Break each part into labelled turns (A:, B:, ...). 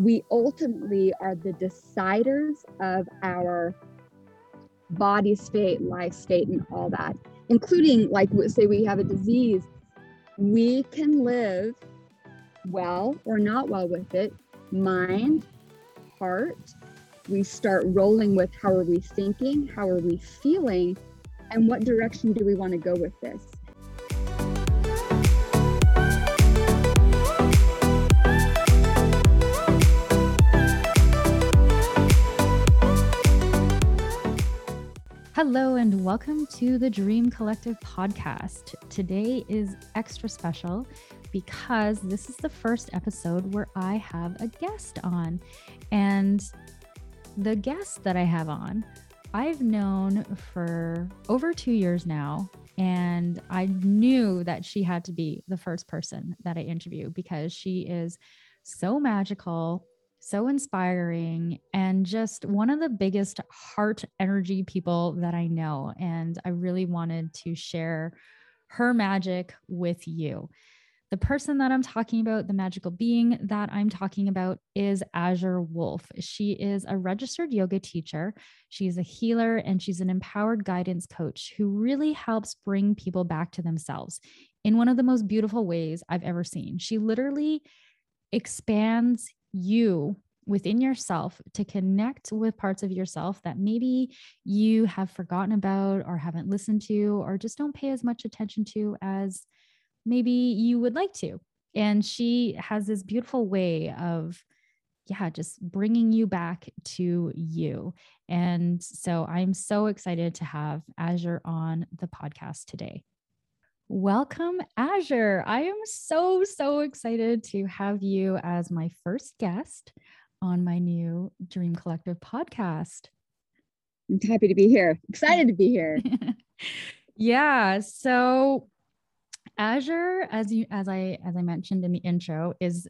A: we ultimately are the deciders of our body state, life state, and all that, including, like, say we have a disease, we can live well or not well with it, mind, heart. We start rolling with how are we thinking, how are we feeling, and what direction do we want to go with this.
B: Hello, and welcome to the Dream Collective podcast. Today is extra special because this is the first episode where I have a guest on. And the guest that I have on, I've known for over two years now. And I knew that she had to be the first person that I interview because she is so magical so inspiring and just one of the biggest heart energy people that I know. And I really wanted to share her magic with you. The person that I'm talking about, the magical being that I'm talking about, is Azure Wolfe. She is a registered yoga teacher. She's a healer and she's an empowered guidance coach who really helps bring people back to themselves in one of the most beautiful ways I've ever seen. She literally expands you within yourself to connect with parts of yourself that maybe you have forgotten about or haven't listened to or just don't pay as much attention to as maybe you would like to. And she has this beautiful way of, yeah, just bringing you back to you. And so I'm so excited to have Azure on the podcast today. Welcome, Azure. I am so, so excited to have you as my first guest on my new Dream Collective podcast.
A: I'm happy to be here. Excited to be here.
B: yeah. So Azure, as you as I as I mentioned in the intro, is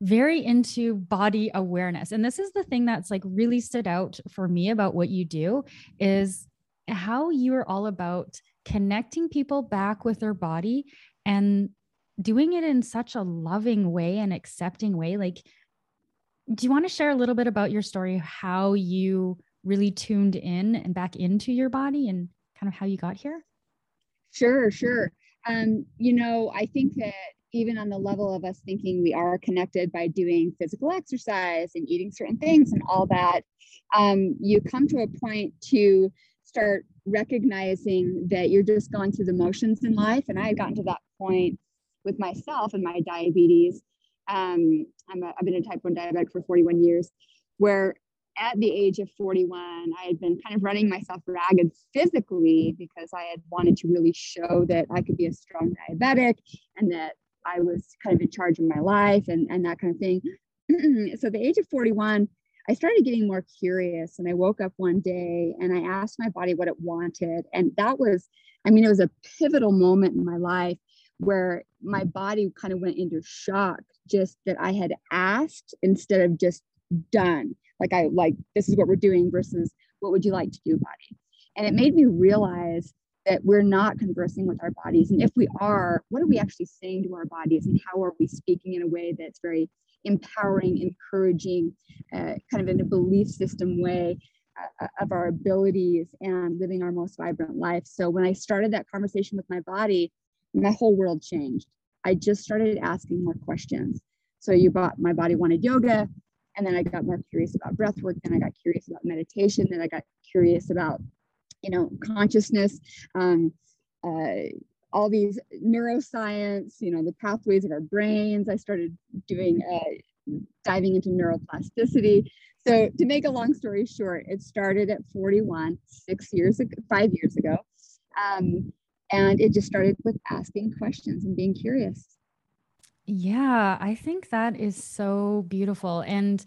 B: very into body awareness. And this is the thing that's like really stood out for me about what you do is how you are all about connecting people back with their body and doing it in such a loving way and accepting way. Like, do you want to share a little bit about your story, how you really tuned in and back into your body and kind of how you got here?
A: Sure, sure. Um, you know, I think that even on the level of us thinking we are connected by doing physical exercise and eating certain things and all that, um, you come to a point to start recognizing that you're just going through the motions in life. And I had gotten to that point with myself and my diabetes. Um, I'm a, I've been a type 1 diabetic for 41 years, where at the age of 41, I had been kind of running myself ragged physically because I had wanted to really show that I could be a strong diabetic and that I was kind of in charge of my life and, and that kind of thing. so, the age of 41, I started getting more curious and I woke up one day and I asked my body what it wanted. And that was, I mean, it was a pivotal moment in my life where my mm. body kind of went into shock just that I had asked instead of just done. Like I like this is what we're doing versus what would you like to do, body? And it made me realize that we're not conversing with our bodies. And if we are, what are we actually saying to our bodies and how are we speaking in a way that's very empowering, encouraging, uh, kind of in a belief system way uh, uh, of our abilities and living our most vibrant life. So when I started that conversation with my body, my whole world changed. I just started asking more questions. So you bought my body wanted yoga, and then I got more curious about breath work. Then I got curious about meditation. Then I got curious about, you know, consciousness. Um, uh, all these neuroscience, you know, the pathways of our brains. I started doing, uh, diving into neuroplasticity. So to make a long story short, it started at 41, six years ago, five years ago. Um, and it just started with asking questions and being curious.
B: Yeah, I think that is so beautiful. And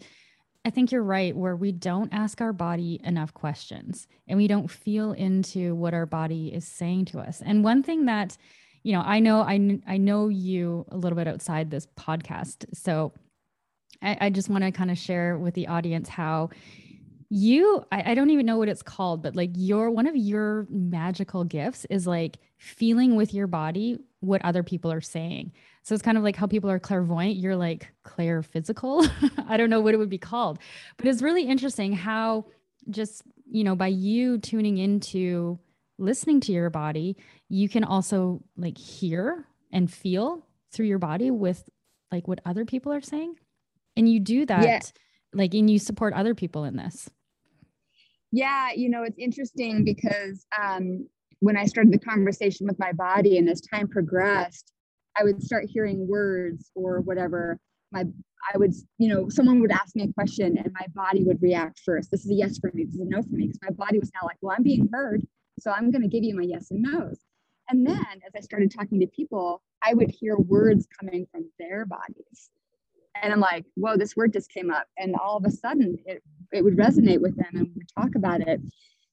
B: I think you're right, where we don't ask our body enough questions and we don't feel into what our body is saying to us. And one thing that, you know, I know I I know you a little bit outside this podcast, so I, I just want to kind of share with the audience how you I, I don't even know what it's called, but like your one of your magical gifts is like feeling with your body what other people are saying. So it's kind of like how people are clairvoyant. You're like clair physical. I don't know what it would be called, but it's really interesting how just, you know, by you tuning into listening to your body, you can also like hear and feel through your body with like what other people are saying. And you do that, yeah. like, and you support other people in this.
A: Yeah, you know, it's interesting because um, when I started the conversation with my body and as time progressed, I would start hearing words or whatever. My I would, you know, someone would ask me a question and my body would react first. This is a yes for me, this is a no for me. Because my body was now like, well, I'm being heard. So I'm going to give you my yes and no's. And then as I started talking to people, I would hear words coming from their bodies. And I'm like, whoa, this word just came up. And all of a sudden it, it would resonate with them and we would talk about it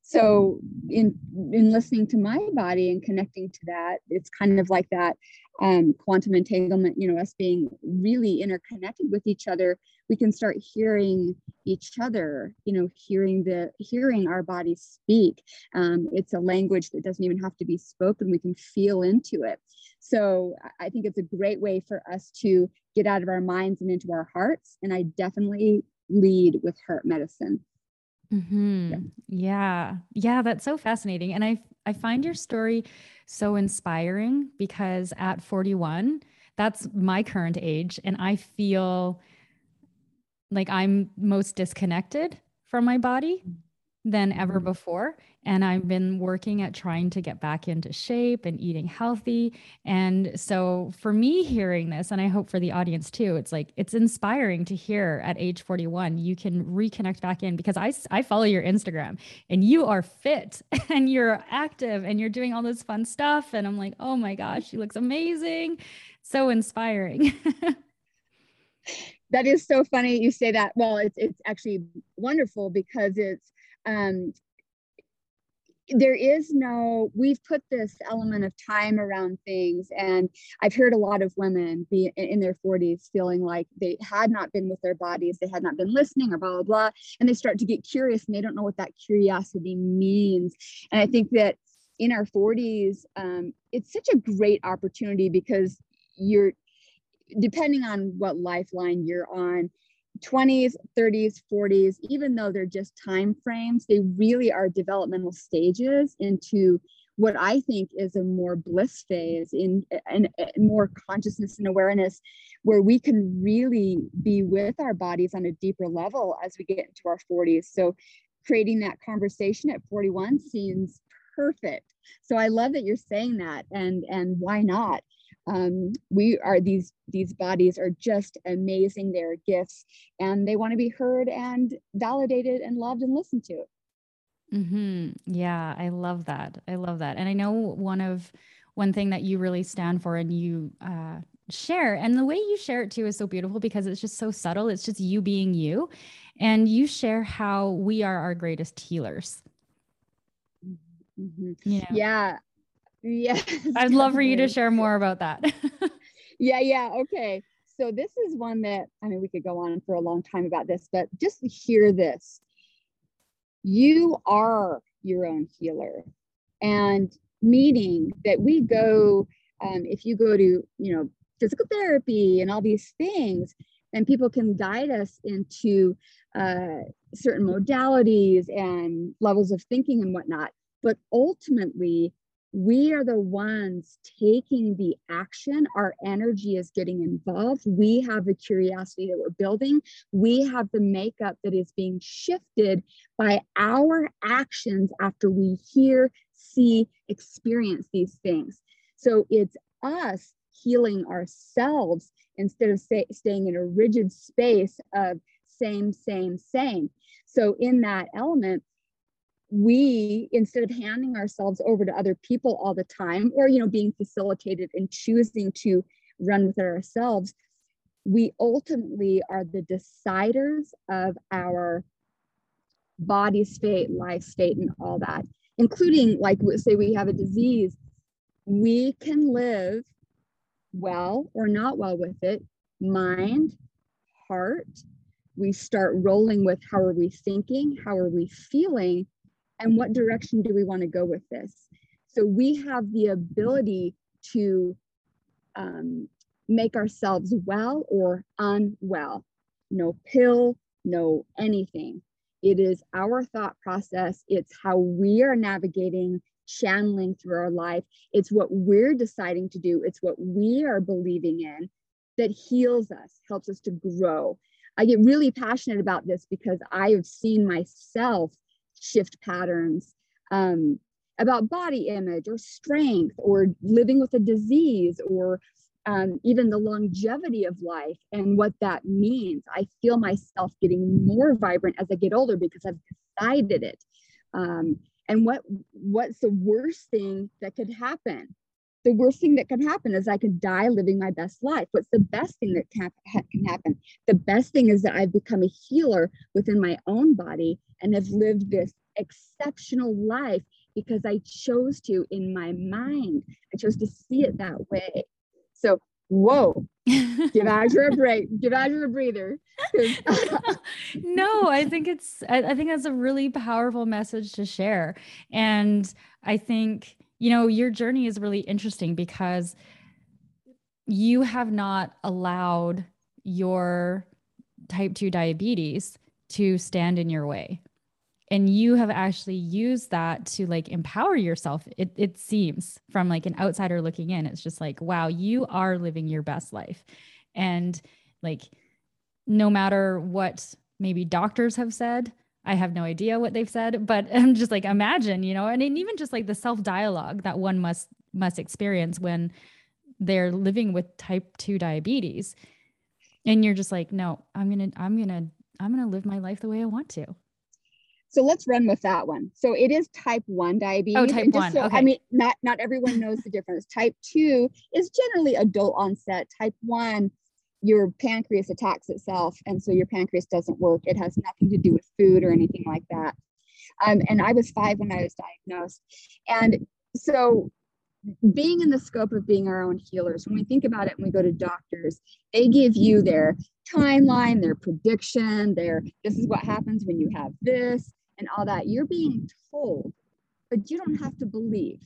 A: so in in listening to my body and connecting to that it's kind of like that um, quantum entanglement you know us being really interconnected with each other. We can start hearing each other you know hearing the hearing our bodies speak. Um, it's a language that doesn't even have to be spoken. We can feel into it. So i think it's a great way for us to get out of our minds and into our hearts. And i definitely lead with heart medicine
B: Mm-hmm. Yeah. yeah. Yeah. That's so fascinating. And I, I find your story so inspiring because at 41, that's my current age. And I feel like I'm most disconnected from my body than ever mm-hmm. before. And I've been working at trying to get back into shape and eating healthy. And so for me hearing this, and I hope for the audience too, it's like it's inspiring to hear at age 41, you can reconnect back in because I, I follow your Instagram and you are fit and you're active and you're doing all this fun stuff. And I'm like, oh my gosh, she looks amazing. So inspiring.
A: that is so funny you say that. Well, it's it's actually wonderful because it's um, there is no we've put this element of time around things and i've heard a lot of women be in their 40s feeling like they had not been with their bodies they had not been listening or blah blah blah and they start to get curious and they don't know what that curiosity means. And i think that in our 40s um, it's such a great opportunity because you're depending on what lifeline you're on 20s 30s 40s even though they're just time frames they really are developmental stages into what i think is a more bliss phase in and more consciousness and awareness where we can really be with our bodies on a deeper level as we get into our 40s so creating that conversation at 41 seems perfect. So i love that you're saying that and and why not um, we are these these bodies are just amazing. They're gifts and they want to be heard and validated and loved and listened to.
B: Mm-hmm. yeah i love that. I love that. And i know one of one thing that you really stand for and you uh, share and the way you share it too is so beautiful because it's just so subtle. It's just you being you. And you share how we are our greatest healers.
A: Mm-hmm. know? yeah Yes.
B: I'd love for you to share more about that.
A: yeah, yeah. Okay. So this is one that I mean we could go on for a long time about this, but just hear this. You are your own healer. And meaning that we go, um, if you go to, you know, physical therapy and all these things, then people can guide us into uh, certain modalities and levels of thinking and whatnot. But ultimately, we are the ones taking the action. Our energy is getting involved. We have the curiosity that we're building. We have the makeup that is being shifted by our actions after we hear, see, experience these things. So it's us healing ourselves instead of say, staying in a rigid space of same, same, same. So in that element, we instead of handing ourselves over to other people all the time or you know being facilitated and choosing to run with it ourselves we ultimately are the deciders of our body state life state and all that including like say we have a disease we can live well or not well with it mind heart we start rolling with how are we thinking how are we feeling and what direction do we want to go with this? So we have the ability to um, make ourselves well or unwell. No pill, no anything. It is our thought process. It's how we are navigating, channeling through our life. It's what we're deciding to do. It's what we are believing in that heals us, helps us to grow. I get really passionate about this because I have seen myself shift patterns um, about body image or strength or living with a disease or um, even the longevity of life and what that means. I feel myself getting more vibrant as I get older because I've decided it. Um, and what what's the worst thing that could happen? The worst thing that could happen is I could die living my best life. What's the best thing that can, can happen? The best thing is that I've become a healer within my own body and have lived this exceptional life because I chose to in my mind. I chose to see it that way. So, whoa, give Azure a break, give Azure a breather.
B: no, I think it's, I, I think that's a really powerful message to share. And I think, you know, your journey is really interesting because you have not allowed your type 2 diabetes to stand in your way. And you have actually used that to like empower yourself it, it seems from like an outsider looking in. It's just like wow you are living your best life. And like no matter what maybe doctors have said i have no idea what they've said but i'm just like imagine you know and even just like the self dialogue that one must must experience when they're living with type 2 diabetes and you're just like no i'm gonna i'm gonna i'm gonna live my life the way i want to
A: so let's run with that one. So it is type one diabetes.
B: Oh, type one. So, okay.
A: I mean, not not everyone knows the difference. Type two is generally adult onset. Type one, your pancreas attacks itself, and so your pancreas doesn't work. It has nothing to do with food or anything like that. Um, and I was five when I was diagnosed, and so being in the scope of being our own healers, when we think about it and we go to doctors, they give you their timeline, their prediction, their this is what happens when you have this and all that. You're being told, but you don't have to believe.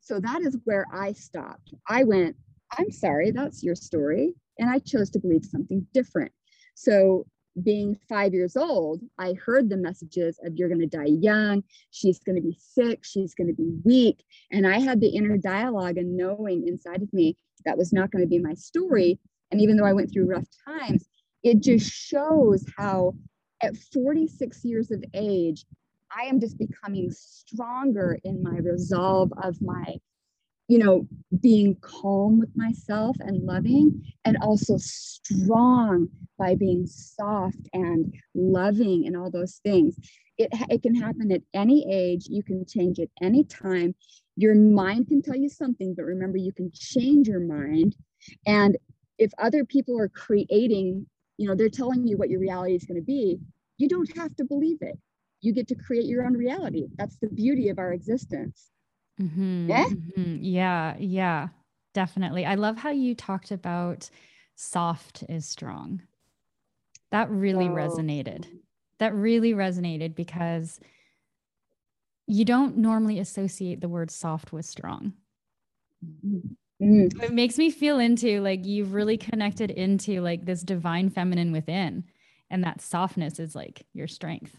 A: So that is where I stopped. I went, I'm sorry, that's your story. And I chose to believe something different. So being five years old, I heard the messages of you're going to die young, she's going to be sick, she's going to be weak. And I had the inner dialogue and knowing inside of me that was not going to be my story. And even though I went through rough times, it just shows how at 46 years of age, I am just becoming stronger in my resolve of my, you know, being calm with myself and loving, and also strong by being soft and loving and all those things. It, it can happen at any age. You can change at any time. Your mind can tell you something, but remember, you can change your mind. And if other people are creating you know they're telling you what your reality is going to be you don't have to believe it you get to create your own reality that's the beauty of our existence
B: mm-hmm, yeah? Mm-hmm. yeah yeah definitely i love how you talked about soft is strong that really oh. resonated that really resonated because you don't normally associate the word soft with strong mm-hmm. Mm. It makes me feel into like you've really connected into like this divine feminine within, and that softness is like your strength.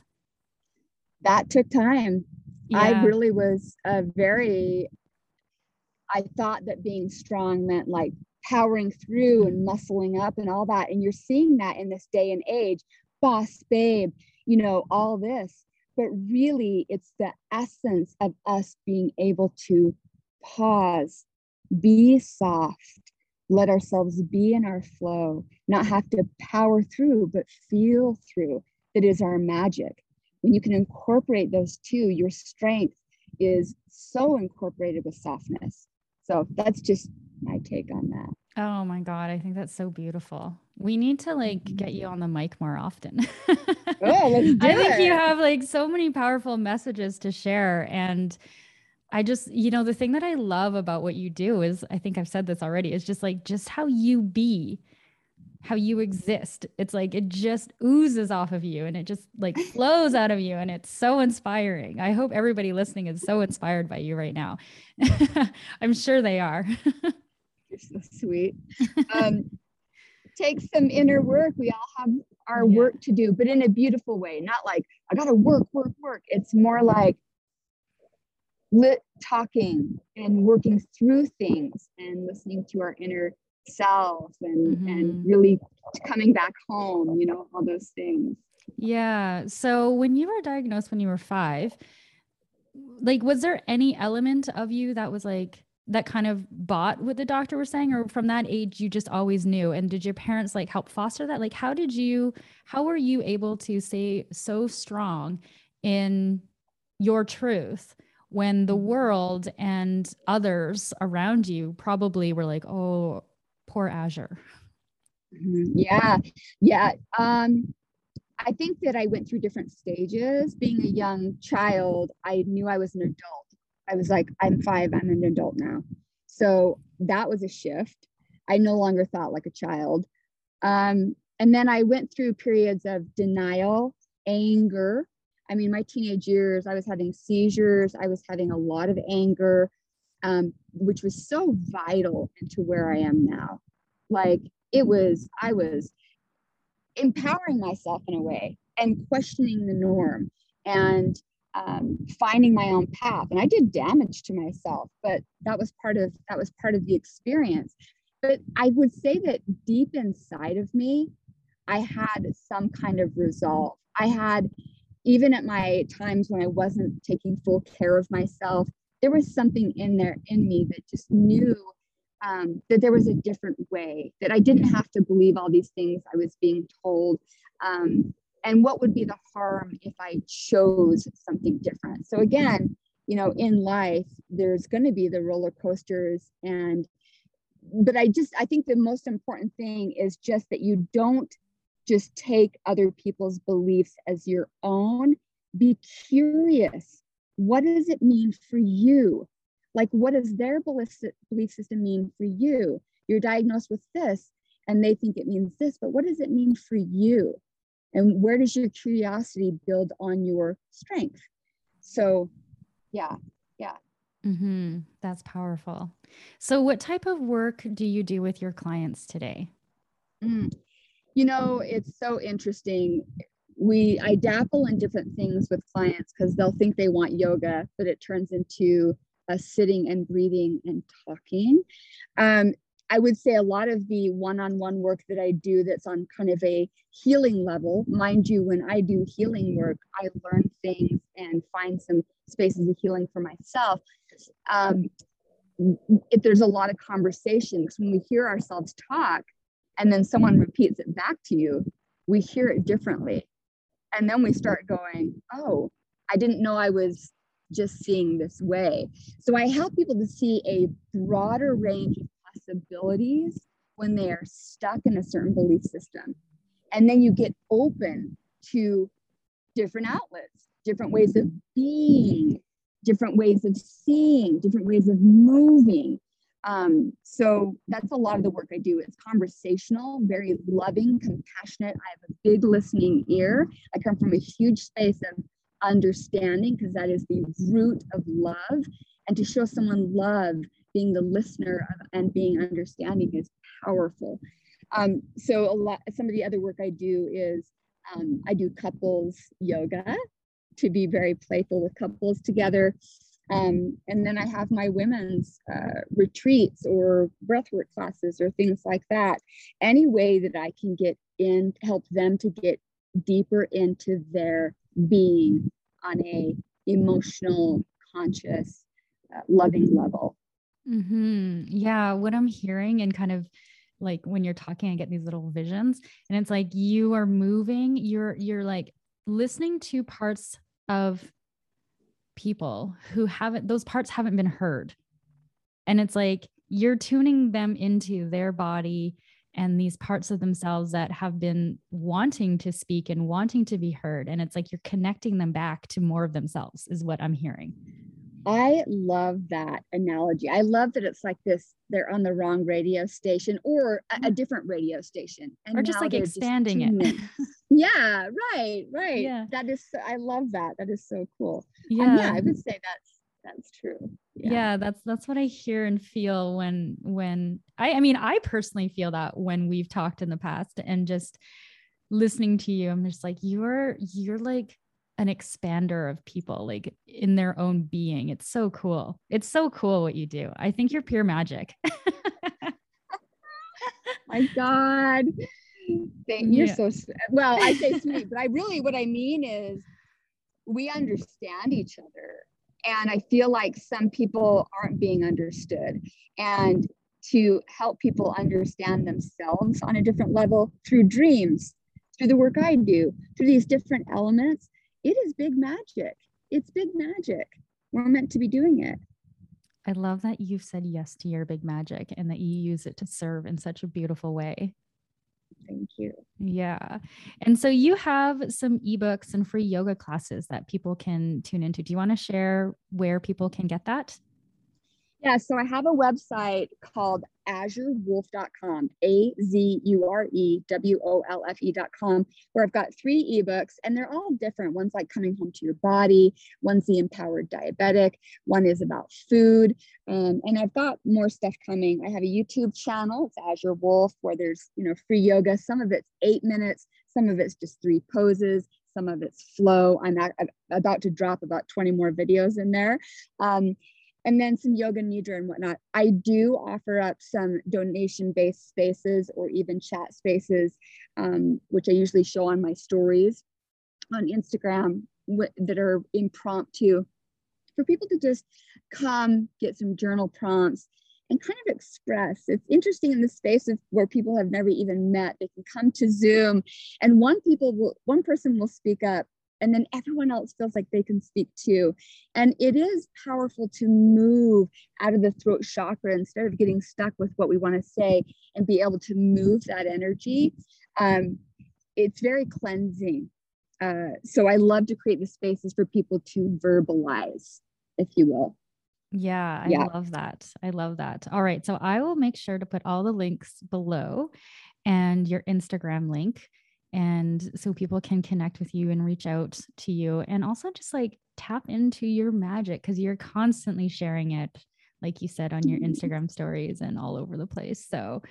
A: That took time. Yeah. I really was a very, I thought that being strong meant like powering through and muscling up and all that. And you're seeing that in this day and age boss, babe, you know, all this. But really, it's the essence of us being able to pause be soft, let ourselves be in our flow, not have to power through, but feel through. That is our magic. When you can incorporate those two, your strength is so incorporated with softness. So that's just my take on that.
B: Oh my God. I think that's so beautiful. We need to like mm-hmm. get you on the mic more often.
A: oh,
B: I think you have like so many powerful messages to share. And I just, you know, the thing that I love about what you do is, I think I've said this already, is just like, just how you be, how you exist. It's like, it just oozes off of you and it just like flows out of you. And it's so inspiring. I hope everybody listening is so inspired by you right now. I'm sure they are.
A: You're so sweet. Um, take some inner work. We all have our
B: Yeah.
A: work to do, but in a beautiful way, not like I gotta work, work, work. It's more like lit talking and working through things and listening to our inner self and
B: Mhm.
A: and really coming back home, you know, all those things.
B: Yeah. So when you were diagnosed when you were five, like, was there any element of you that was like, that kind of bought what the doctor was saying, or from that age, you just always knew? And did your parents like help foster that? Like, how did you, how were you able to stay so strong in your truth when the world and others around you probably were like, oh, poor Azure?
A: Mhm. Yeah, yeah. Um, I think that I went through different stages. Being a young child, I knew I was an adult. I was like, I'm five, I'm an adult now. So that was a shift. I no longer thought like a child. Um, and then I went through periods of denial, anger. I mean, my teenage years, I was having seizures, I was having a lot of anger, um, which was so vital into where I am now. Like, it was, I was empowering myself in a way and questioning the norm and um, finding my own path. And i did damage to myself but that was part of that was part of the experience. But i would say that deep inside of me i had some kind of resolve. I had even at my times when i wasn't taking full care of myself there was something in there in me that just knew um, that there was a different way, that I didn't have to believe all these things I was being told. Um, and what would be the harm if I chose something different? So, again, you know, in life, there's going to be the roller coasters. And, but I just, I think the most important thing is just that you don't just take other people's beliefs as your own. Be curious. What does it mean for you? like what does their belief, belief system mean for you you're diagnosed with this and they think it means this but what does it mean for you and where does your curiosity build on your strength so yeah yeah
B: Mm-hmm. That's powerful. So, what type of work do you do with your clients today?
A: Mm. you know it's so interesting we i dabble in different things with clients because they'll think they want yoga but it turns into uh, sitting and breathing and talking. Um, I would say a lot of the one on one work that I do that's on kind of a healing level, mind you, when I do healing work, I learn things and find some spaces of healing for myself. Um, if there's a lot of conversations, when we hear ourselves talk and then someone repeats it back to you, we hear it differently. And then we start going, oh, I didn't know I was just seeing this way. So I help people to see a broader range of possibilities when they are stuck in a certain belief system. And then you get open to different outlets, different ways of being, different ways of seeing, different ways of moving. Um, so that's a lot of the work I do. It's conversational, very loving, compassionate. I have a big listening ear. I come from a huge space of understanding because that is the root of love and to show someone love being the listener and being understanding is powerful um, so a lot some of the other work i do is um, i do couples yoga to be very playful with couples together um, and then i have my women's uh, retreats or breathwork classes or things like that any way that i can get in help them to get deeper into their being on a emotional conscious uh, loving level
B: Mm-hmm. Yeah, what I'm hearing and kind of like when you're talking, I get these little visions, and it's like you are moving. You're you're like listening to parts of people who haven't those parts haven't been heard, and it's like you're tuning them into their body and these parts of themselves that have been wanting to speak and wanting to be heard, and it's like you're connecting them back to more of themselves. Is what I'm hearing.
A: I love that analogy. I love that it's like this they're on the wrong radio station or a, a different radio station.
B: or just like expanding
A: tuning
B: it.
A: yeah, right, right.
B: Yeah.
A: That is, I love that. That is so cool.
B: yeah.
A: Um, yeah, I would say that's That's true.
B: Yeah. yeah. that's that's what I hear and feel when when I I mean I personally feel that when we've talked in the past and just listening to you I'm just like you're you're like an expander of people like in their own being. It's so cool. It's so cool what you do. I think you're pure magic.
A: My God. Thank, you're yeah. so well. I say sweet, but I really what I mean is we understand each other. And I feel like some people aren't being understood. And to help people understand themselves on a different level through dreams, through the work I do, through these different elements, it is big magic. It's big magic. We're meant to be doing it.
B: I love that you've said yes to your big magic and that you use it to serve in such a beautiful way.
A: Thank you.
B: Yeah. And so you have some ebooks and free yoga classes that people can tune into. Do you want to share where people can get that?
A: Yeah, so I have a website called azurewolfe.com, A Z U R E W O L F E.com, where I've got three ebooks and they're all different. One's like coming home to your body, one's the empowered diabetic, one is about food. Um, and I've got more stuff coming. I have a YouTube channel, it's Azure Wolfe, where there's, you know, free yoga. Some of it's eight minutes, some of it's just three poses, some of it's flow. I'm about to drop about 20 more videos in there. Um, and then some yoga nidra and whatnot. I do offer up some donation based spaces or even chat spaces, um, which I usually show on my stories on Instagram w- that are impromptu for people to just come get some journal prompts and kind of express. It's interesting in the space of where people have never even met. They can come to Zoom, and one people will, one person will speak up, and then everyone else feels like they can speak too. And it is powerful to move out of the throat chakra instead of getting stuck with what we want to say and be able to move that energy. Um, it's very cleansing. Uh, so I love to create the spaces for people to verbalize, if you will.
B: Yeah, I yeah. love that. I love that. All right. So I will make sure to put all the links below and your Instagram link and so people can connect with you and reach out to you and also just like tap into your magic because you're constantly sharing it like you said on your mm-hmm. instagram stories and all over the place. So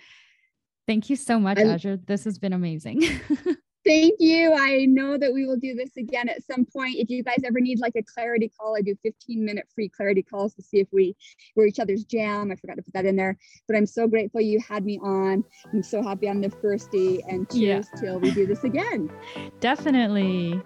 B: thank you so much azure. This has been amazing
A: Thank you. I know that we will do this again at some point. If you guys ever need like a clarity call, I do 15 minute free clarity calls to see if we were each other's jam. I forgot to put that in there, but I'm so grateful you had me on. I'm so happy I'm the firstie and cheers yeah. till we do this again.
B: Definitely.